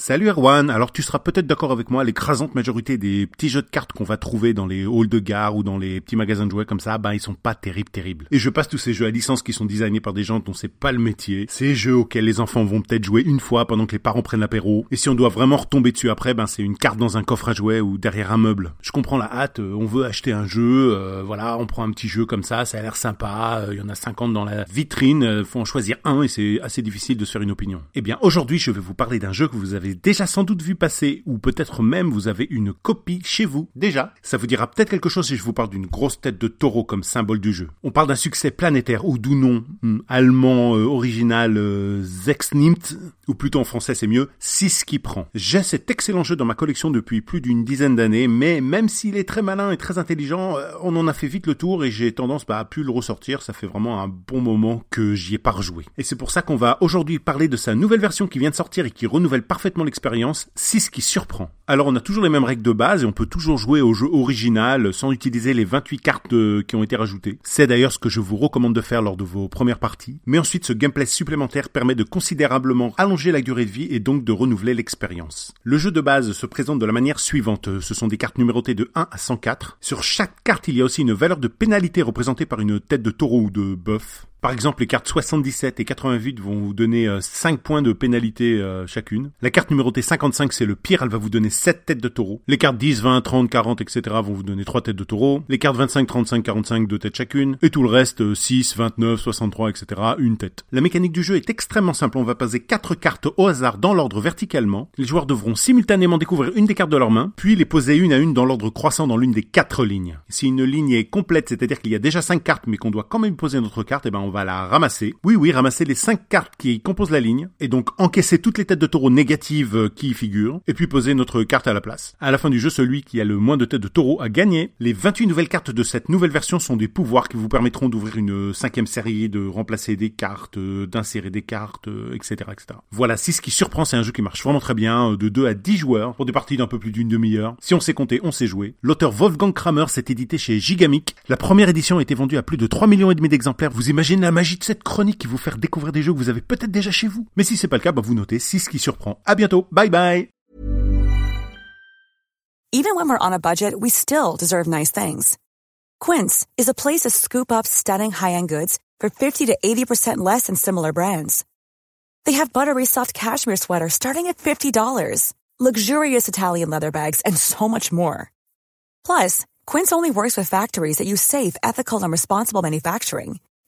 Salut Erwan, alors tu seras peut-être d'accord avec moi, l'écrasante majorité des petits jeux de cartes qu'on va trouver dans les halls de gare ou dans les petits magasins de jouets comme ça, ben ils sont pas terribles terribles. Et je passe tous ces jeux à licence qui sont designés par des gens dont c'est pas le métier, ces jeux auxquels les enfants vont peut-être jouer une fois pendant que les parents prennent l'apéro, et si on doit vraiment retomber dessus après, ben c'est une carte dans un coffre à jouets ou derrière un meuble. Je comprends la hâte, euh, on veut acheter un jeu, euh, voilà, on prend un petit jeu comme ça, ça a l'air sympa, euh, il y en a 50 dans la vitrine, faut en choisir un et c'est assez difficile de se faire une opinion. Eh bien aujourd'hui je vais vous parler d'un jeu que vous avez déjà sans doute vu passer, ou peut-être même vous avez une copie chez vous déjà. Ça vous dira peut-être quelque chose si je vous parle d'une grosse tête de taureau comme symbole du jeu. On parle d'un succès planétaire, ou d'où non, hmm, allemand euh, original euh, Zexnimt, ou plutôt en français c'est mieux, 6 qui prend. J'ai cet excellent jeu dans ma collection depuis plus d'une dizaine d'années, mais même s'il est très malin et très intelligent, euh, on en a fait vite le tour et j'ai tendance bah, à plus le ressortir, ça fait vraiment un bon moment que j'y ai pas rejoué. Et c'est pour ça qu'on va aujourd'hui parler de sa nouvelle version qui vient de sortir et qui renouvelle parfaitement l'expérience, 6 qui surprend. Alors on a toujours les mêmes règles de base et on peut toujours jouer au jeu original sans utiliser les 28 cartes euh, qui ont été rajoutées. C'est d'ailleurs ce que je vous recommande de faire lors de vos premières parties. Mais ensuite ce gameplay supplémentaire permet de considérablement allonger la durée de vie et donc de renouveler l'expérience. Le jeu de base se présente de la manière suivante. Ce sont des cartes numérotées de 1 à 104. Sur chaque carte il y a aussi une valeur de pénalité représentée par une tête de taureau ou de bœuf. Par exemple, les cartes 77 et 88 vont vous donner 5 euh, points de pénalité euh, chacune. La carte numérotée 55, c'est le pire, elle va vous donner 7 têtes de taureau. Les cartes 10, 20, 30, 40, etc. vont vous donner 3 têtes de taureau. Les cartes 25, 35, 45, 2 têtes chacune. Et tout le reste, 6, 29, 63, etc. une tête. La mécanique du jeu est extrêmement simple. On va poser 4 cartes au hasard dans l'ordre verticalement. Les joueurs devront simultanément découvrir une des cartes de leur main, puis les poser une à une dans l'ordre croissant dans l'une des 4 lignes. Si une ligne est complète, c'est-à-dire qu'il y a déjà 5 cartes mais qu'on doit quand même poser notre carte, eh ben on va la ramasser. Oui, oui, ramasser les 5 cartes qui composent la ligne, et donc encaisser toutes les têtes de taureau négatives euh, qui y figurent, et puis poser notre carte à la place. À la fin du jeu, celui qui a le moins de têtes de taureau a gagné. Les 28 nouvelles cartes de cette nouvelle version sont des pouvoirs qui vous permettront d'ouvrir une cinquième série, de remplacer des cartes, euh, d'insérer des cartes, etc., euh, etc. Voilà, si ce qui surprend, c'est un jeu qui marche vraiment très bien, de 2 à 10 joueurs, pour des parties d'un peu plus d'une demi-heure. Si on sait compter, on sait jouer. L'auteur Wolfgang Kramer s'est édité chez Gigamic. La première édition a été vendue à plus de 3 millions et demi d'exemplaires. Vous imaginez la magie de cette chronique qui vous faire découvrir des jeux que vous avez peut-être déjà chez vous. Mais si c'est pas le cas, bah vous notez 6 qui surprend. À bientôt. Bye bye. Even when we're on a budget, we still deserve nice things. Quince is a place to scoop up stunning high-end goods for 50 to 80% less than similar brands. They have buttery soft cashmere sweaters starting at $50, luxurious Italian leather bags, and so much more. Plus, Quince only works with factories that use safe, ethical, and responsible manufacturing.